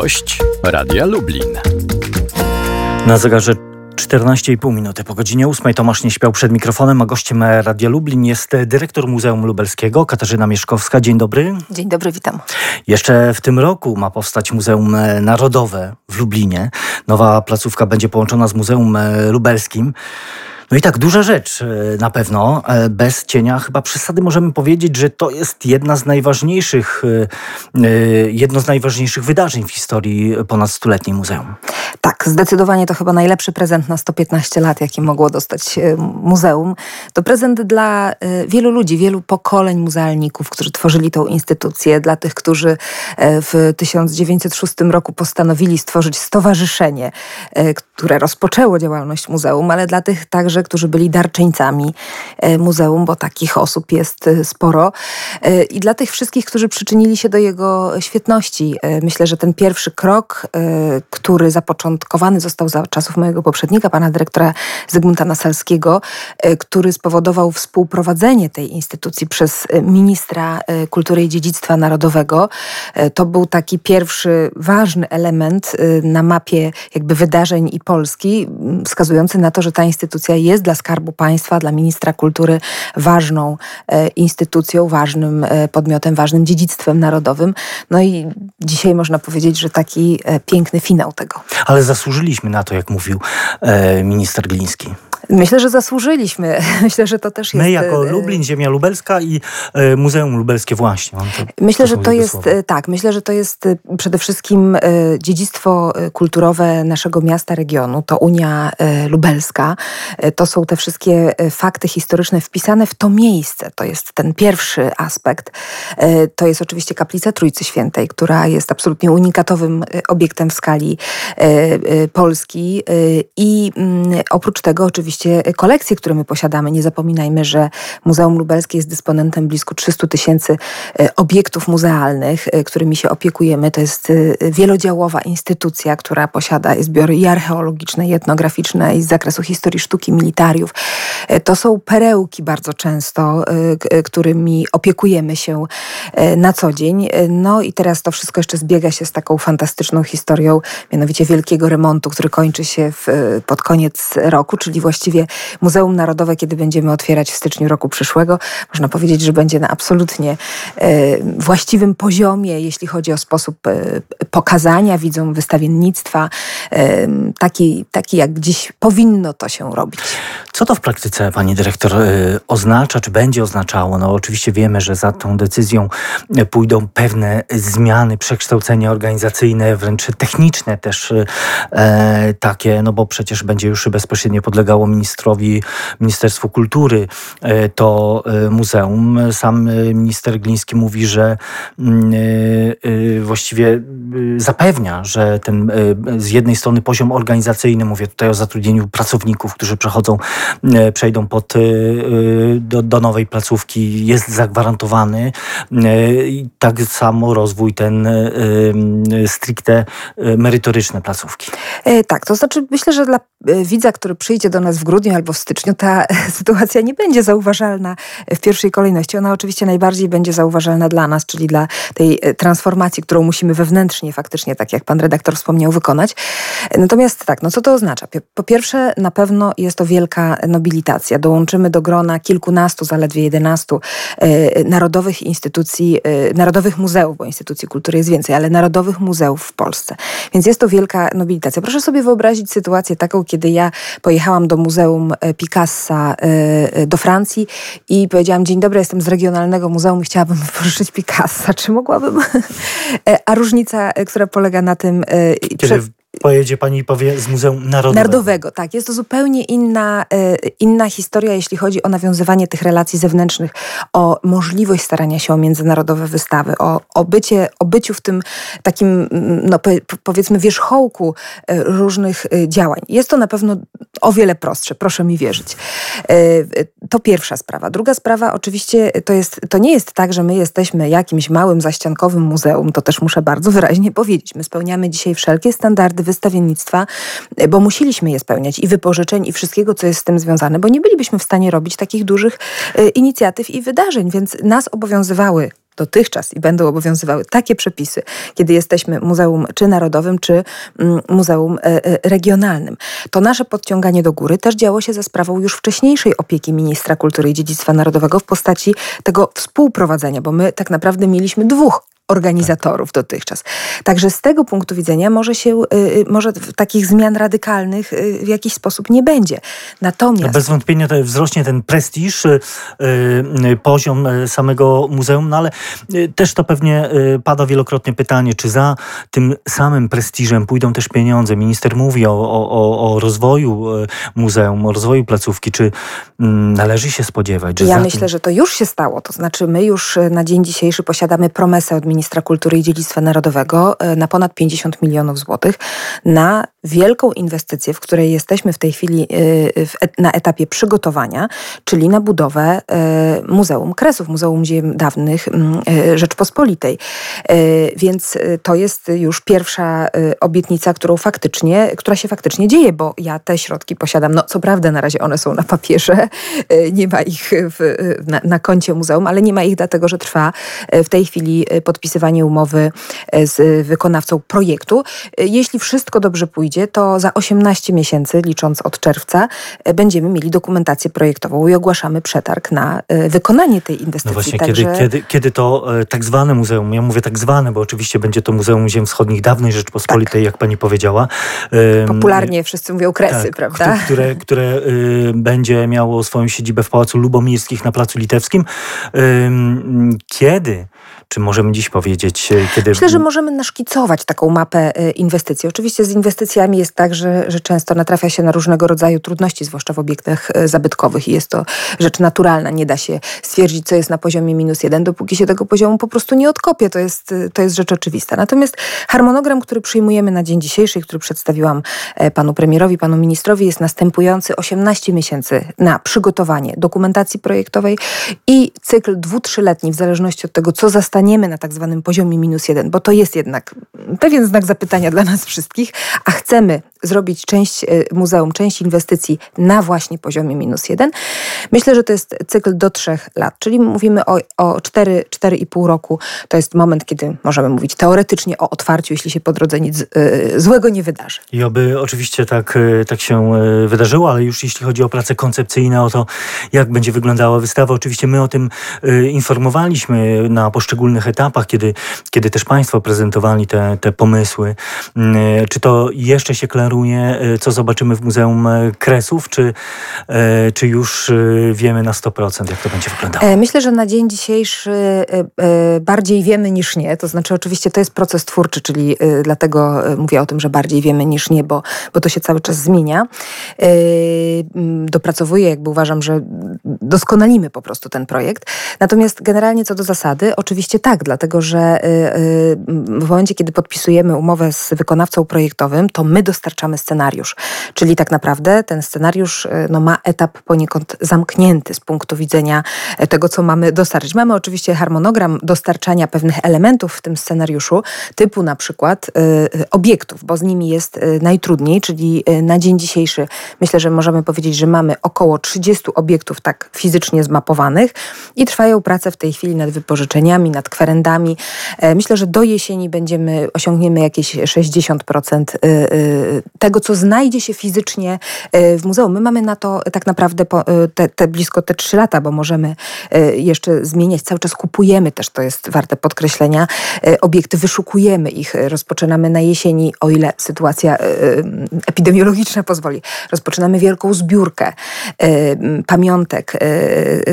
Gość Radia Lublin. Na zegarze 14,5 minuty po godzinie 8 Tomasz nie śpiał przed mikrofonem, a gościem Radia Lublin jest dyrektor Muzeum Lubelskiego Katarzyna Mieszkowska. Dzień dobry. Dzień dobry, witam. Jeszcze w tym roku ma powstać Muzeum Narodowe w Lublinie. Nowa placówka będzie połączona z Muzeum Lubelskim. No i tak, duża rzecz e, na pewno. E, bez cienia chyba przesady możemy powiedzieć, że to jest jedna z najważniejszych, e, jedno z najważniejszych wydarzeń w historii ponad stuletniej muzeum. Tak, zdecydowanie to chyba najlepszy prezent na 115 lat, jaki mogło dostać muzeum. To prezent dla wielu ludzi, wielu pokoleń muzealników, którzy tworzyli tą instytucję, dla tych, którzy w 1906 roku postanowili stworzyć stowarzyszenie, które rozpoczęło działalność muzeum, ale dla tych także którzy byli darczyńcami e, muzeum, bo takich osób jest e, sporo. E, I dla tych wszystkich, którzy przyczynili się do jego świetności. Myślę, że ten pierwszy krok, który zapoczątkowany został za czasów mojego poprzednika, pana dyrektora Zygmunta Nasalskiego, który spowodował współprowadzenie tej instytucji przez ministra kultury i dziedzictwa narodowego. To był taki pierwszy ważny element na mapie jakby wydarzeń i Polski, wskazujący na to, że ta instytucja jest dla Skarbu Państwa, dla ministra kultury ważną e, instytucją, ważnym e, podmiotem, ważnym dziedzictwem narodowym. No i dzisiaj można powiedzieć, że taki e, piękny finał tego. Ale zasłużyliśmy na to, jak mówił minister Gliński. Myślę, że zasłużyliśmy. Myślę, że to też jest... My jako e, Lublin, ziemia lubelska i e, Muzeum Lubelskie właśnie. myślę, że to jest, słowa. tak, myślę, że to jest e, przede wszystkim dziedzictwo kulturowe naszego miasta, regionu. To Unia Lubelska. To są te wszystkie fakty historyczne wpisane w to miejsce. To jest ten pierwszy aspekt. To jest oczywiście kaplica Trójcy Świętej, która jest absolutnie unikatowym obiektem w skali Polski i mm, oprócz tego oczywiście oczywiście kolekcje, które my posiadamy. Nie zapominajmy, że Muzeum Lubelskie jest dysponentem blisko 300 tysięcy e, obiektów muzealnych, e, którymi się opiekujemy. To jest e, wielodziałowa instytucja, która posiada zbiory i archeologiczne, i etnograficzne, i z zakresu historii sztuki, militariów. To są perełki bardzo często, którymi opiekujemy się na co dzień. No i teraz to wszystko jeszcze zbiega się z taką fantastyczną historią, mianowicie wielkiego remontu, który kończy się w, pod koniec roku, czyli właściwie właściwie Muzeum Narodowe, kiedy będziemy otwierać w styczniu roku przyszłego, można powiedzieć, że będzie na absolutnie e, właściwym poziomie, jeśli chodzi o sposób e, pokazania widzom wystawiennictwa, e, taki, taki jak dziś powinno to się robić. Co to w praktyce, pani dyrektor, oznacza, czy będzie oznaczało? No oczywiście wiemy, że za tą decyzją pójdą pewne zmiany, przekształcenia organizacyjne, wręcz techniczne też takie, no bo przecież będzie już bezpośrednio podlegało ministrowi, Ministerstwu Kultury e, to e, muzeum. Sam e, minister Gliński mówi, że mm, właściwie zapewnia, że ten z jednej strony poziom organizacyjny, mówię tutaj o zatrudnieniu pracowników, którzy przechodzą, przejdą pod, do, do nowej placówki, jest zagwarantowany. I tak samo rozwój ten stricte merytoryczny placówki. Tak, to znaczy myślę, że dla widza, który przyjdzie do nas w grudniu albo w styczniu, ta sytuacja nie będzie zauważalna w pierwszej kolejności. Ona oczywiście najbardziej będzie zauważalna dla nas, czyli dla tej e, transformacji, którą musimy wewnętrznie faktycznie, tak jak pan redaktor wspomniał, wykonać. Natomiast tak, no co to oznacza? Po pierwsze, na pewno jest to wielka nobilitacja. Dołączymy do grona kilkunastu, zaledwie jedenastu e, narodowych instytucji, e, narodowych muzeów, bo instytucji kultury jest więcej, ale narodowych muzeów w Polsce. Więc jest to wielka nobilitacja. Proszę sobie wyobrazić sytuację taką, kiedy ja pojechałam do Muzeum e, Picassa e, e, do Francji i powiedziałam, dzień dobry, jestem z Regionalnego Muzeum i chciałabym wypożyczyć Picassa. Czy mogłabym? A różnica, która polega na tym... Kiedy przed pojedzie pani i powie z Muzeum Narodowego. Narodowego, tak. Jest to zupełnie inna, inna historia, jeśli chodzi o nawiązywanie tych relacji zewnętrznych, o możliwość starania się o międzynarodowe wystawy, o, o, bycie, o byciu w tym takim, no, powiedzmy, wierzchołku różnych działań. Jest to na pewno o wiele prostsze, proszę mi wierzyć. To pierwsza sprawa. Druga sprawa, oczywiście, to, jest, to nie jest tak, że my jesteśmy jakimś małym, zaściankowym muzeum, to też muszę bardzo wyraźnie powiedzieć. My spełniamy dzisiaj wszelkie standardy wystawiennictwa, bo musieliśmy je spełniać i wypożyczeń i wszystkiego, co jest z tym związane, bo nie bylibyśmy w stanie robić takich dużych e, inicjatyw i wydarzeń, więc nas obowiązywały dotychczas i będą obowiązywały takie przepisy, kiedy jesteśmy muzeum czy narodowym, czy mm, muzeum e, e, regionalnym. To nasze podciąganie do góry też działo się za sprawą już wcześniejszej opieki ministra kultury i dziedzictwa narodowego w postaci tego współprowadzenia, bo my tak naprawdę mieliśmy dwóch organizatorów tak. dotychczas. Także z tego punktu widzenia może się, y, y, może takich zmian radykalnych y, w jakiś sposób nie będzie. Natomiast... Bez wątpienia to wzrośnie ten prestiż, poziom samego muzeum, no ale też to pewnie pada wielokrotnie pytanie, czy za tym samym prestiżem pójdą też pieniądze. Minister mówi o, o, o rozwoju muzeum, o rozwoju placówki. Czy mm, należy się spodziewać, że Ja myślę, tym... że to już się stało. To znaczy my już na dzień dzisiejszy posiadamy promesę od ministra ministra kultury i dziedzictwa narodowego e, na ponad 50 milionów złotych na wielką inwestycję, w której jesteśmy w tej chwili e, na etapie przygotowania, czyli na budowę e, Muzeum Kresów, Muzeum Dzieł Dawnych Rzeczpospolitej. Więc to jest już pierwsza obietnica, którą faktycznie, która się faktycznie dzieje, bo ja te środki posiadam. No co prawda na razie one są na papierze, nie ma ich w, na, na koncie muzeum, ale nie ma ich dlatego, że trwa w tej chwili podpisanie podpisywanie umowy e, z wykonawcą projektu. E, jeśli wszystko dobrze pójdzie, to za 18 miesięcy, licząc od czerwca, e, będziemy mieli dokumentację projektową i ogłaszamy przetarg na wykonanie tej inwestycji. No właśnie, Także... kiedy, kiedy, kiedy to tak zwane muzeum, ja mówię tak zwane, bo oczywiście będzie to Muzeum Ziem Wschodnich Dawnej Rzeczpospolitej, tak. jak pani powiedziała. Popularnie wszyscy mówią kresy, tak, prawda? Które, które y, będzie miało swoją siedzibę w Pałacu Lubomirskich na Placu Litewskim. Kiedy czy możemy dziś powiedzieć, e, kiedy... Myślę, że możemy naszkicować taką mapę e, inwestycji. Oczywiście z inwestycjami jest tak, że, że często natrafia się na różnego rodzaju trudności, zwłaszcza w obiektach e, zabytkowych i jest to rzecz naturalna. Nie da się stwierdzić, co jest na poziomie minus jeden, dopóki się tego poziomu po prostu nie odkopie. To jest, to jest rzecz oczywista. Natomiast harmonogram, który przyjmujemy na dzień dzisiejszy, który przedstawiłam panu premierowi, panu ministrowi, jest następujący 18 miesięcy na przygotowanie dokumentacji projektowej i cykl dwu, trzyletni, w zależności od tego, co zastanie zostaniemy na tak zwanym poziomie minus jeden, bo to jest jednak pewien znak zapytania dla nas wszystkich, a chcemy zrobić część e, muzeum, część inwestycji na właśnie poziomie minus jeden. Myślę, że to jest cykl do trzech lat, czyli mówimy o, o 4-4,5 roku. To jest moment, kiedy możemy mówić teoretycznie o otwarciu, jeśli się po drodze nic y, złego nie wydarzy. I oby oczywiście tak, e, tak się wydarzyło, ale już jeśli chodzi o prace koncepcyjne, o to, jak będzie wyglądała wystawa, oczywiście my o tym informowaliśmy na poszczególnych etapach, kiedy, kiedy też Państwo prezentowali te, te pomysły. Y, czy to jeszcze się klaruje? E, co zobaczymy w Muzeum e, Kresów, czy, e, czy już wiemy na 100%, jak to będzie wyglądało? Myślę, że na dzień dzisiejszy bardziej wiemy niż nie. To znaczy, oczywiście to jest proces twórczy, czyli dlatego mówię o tym, że bardziej wiemy niż nie, bo, bo to się cały czas zmienia. Dopracowuję, jakby uważam, że doskonalimy po prostu ten projekt. Natomiast generalnie co do zasady, oczywiście tak, dlatego że w momencie, kiedy podpisujemy umowę z wykonawcą projektowym, to my dostarczamy scenariusz. Czyli tak naprawdę ten scenariusz e, no, ma etap poniekąd zamknięty z punktu widzenia tego, co mamy dostarczyć. Mamy oczywiście harmonogram dostarczania pewnych elementów w tym scenariuszu, typu na przykład y, obiektów, bo z nimi jest y, najtrudniej, czyli y, na dzień dzisiejszy myślę, że możemy powiedzieć, że mamy około 30 obiektów tak fizycznie zmapowanych i trwają prace w tej chwili nad wypożyczeniami, nad kwerendami. Myślę, że do jesieni będziemy, osiągniemy jakieś 60% tego, co znajdzie się fizycznie e, w muzeum. My mamy na to tak naprawdę e, te, te blisko te trzy lata, bo możemy e, jeszcze zmieniać. Cały czas kupujemy też, to jest warte podkreślenia, obiekty, wyszukujemy ich, rozpoczynamy na jesieni, o ile sytuacja epidemiologiczna pozwoli. Rozpoczynamy wielką zbiórkę pamiątek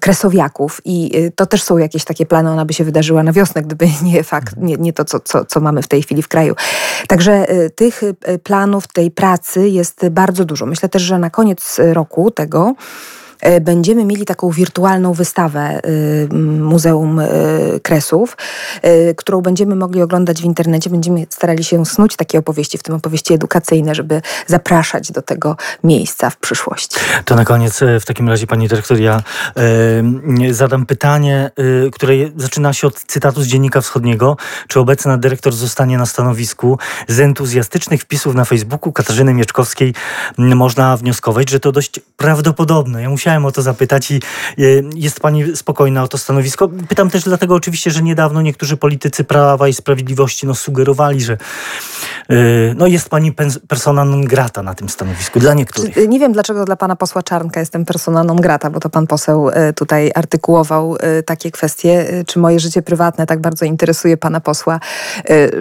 kresowiaków i to też są jakieś takie plany, ona by się wydarzyła na wiosnę, gdyby nie fakt, nie, nie to, co, co, co mamy w tej chwili w kraju. Także tych planów, tej pracy jest bardzo dużo. Myślę też, że na koniec roku tego E, będziemy mieli taką wirtualną wystawę y, Muzeum y, Kresów, y, którą będziemy mogli oglądać w internecie. Będziemy starali się snuć takie opowieści, w tym opowieści edukacyjne, żeby zapraszać do tego miejsca w przyszłości. To na koniec e, w takim razie, pani dyrektor, ja y, zadam pytanie, które zaczyna się od cytatu z Dziennika Wschodniego. Czy obecna dyrektor zostanie na stanowisku? Z entuzjastycznych wpisów na Facebooku Katarzyny Mieczkowskiej można wnioskować, że to dość prawdopodobne. Ja musiałem musiałem o to zapytać i jest pani spokojna o to stanowisko. Pytam też dlatego oczywiście, że niedawno niektórzy politycy Prawa i Sprawiedliwości no, sugerowali, że no, jest pani persona non grata na tym stanowisku dla niektórych. Nie wiem, dlaczego dla pana posła Czarnka jestem persona non grata, bo to pan poseł tutaj artykułował takie kwestie, czy moje życie prywatne tak bardzo interesuje pana posła,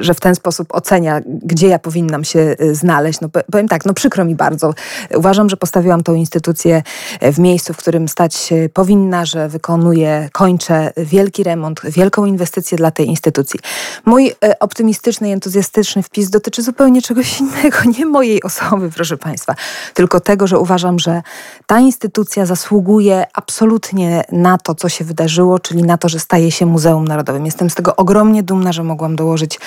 że w ten sposób ocenia, gdzie ja powinnam się znaleźć. No, powiem tak, no przykro mi bardzo. Uważam, że postawiłam tą instytucję w miejscu, w którym stać powinna, że wykonuję, kończę wielki remont, wielką inwestycję dla tej instytucji. Mój optymistyczny i entuzjastyczny wpis dotyczy zupełnie czegoś innego, nie mojej osoby, proszę Państwa, tylko tego, że uważam, że ta instytucja zasługuje absolutnie na to, co się wydarzyło, czyli na to, że staje się Muzeum Narodowym. Jestem z tego ogromnie dumna, że mogłam dołożyć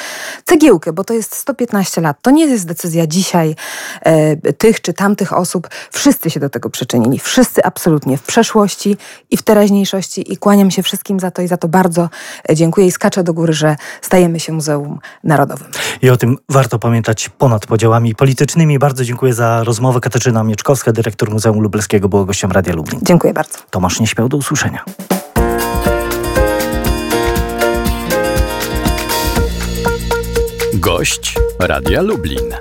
cegiełkę, bo to jest 115 lat. To nie jest decyzja dzisiaj e, tych czy tamtych osób. Wszyscy się do tego przyczynili. Wszyscy absolutnie w przeszłości i w teraźniejszości i kłaniam się wszystkim za to i za to bardzo e, dziękuję i skaczę do góry, że stajemy się Muzeum Narodowym. I o tym warto pamiętać ponad podziałami politycznymi. Bardzo dziękuję za rozmowę. Katarzyna Mieczkowska, dyrektor Muzeum Lubelskiego, była gościem Radia Lublin. Dziękuję bardzo. Tomasz Nieśmiał, do usłyszenia. Gość Radia Lublin.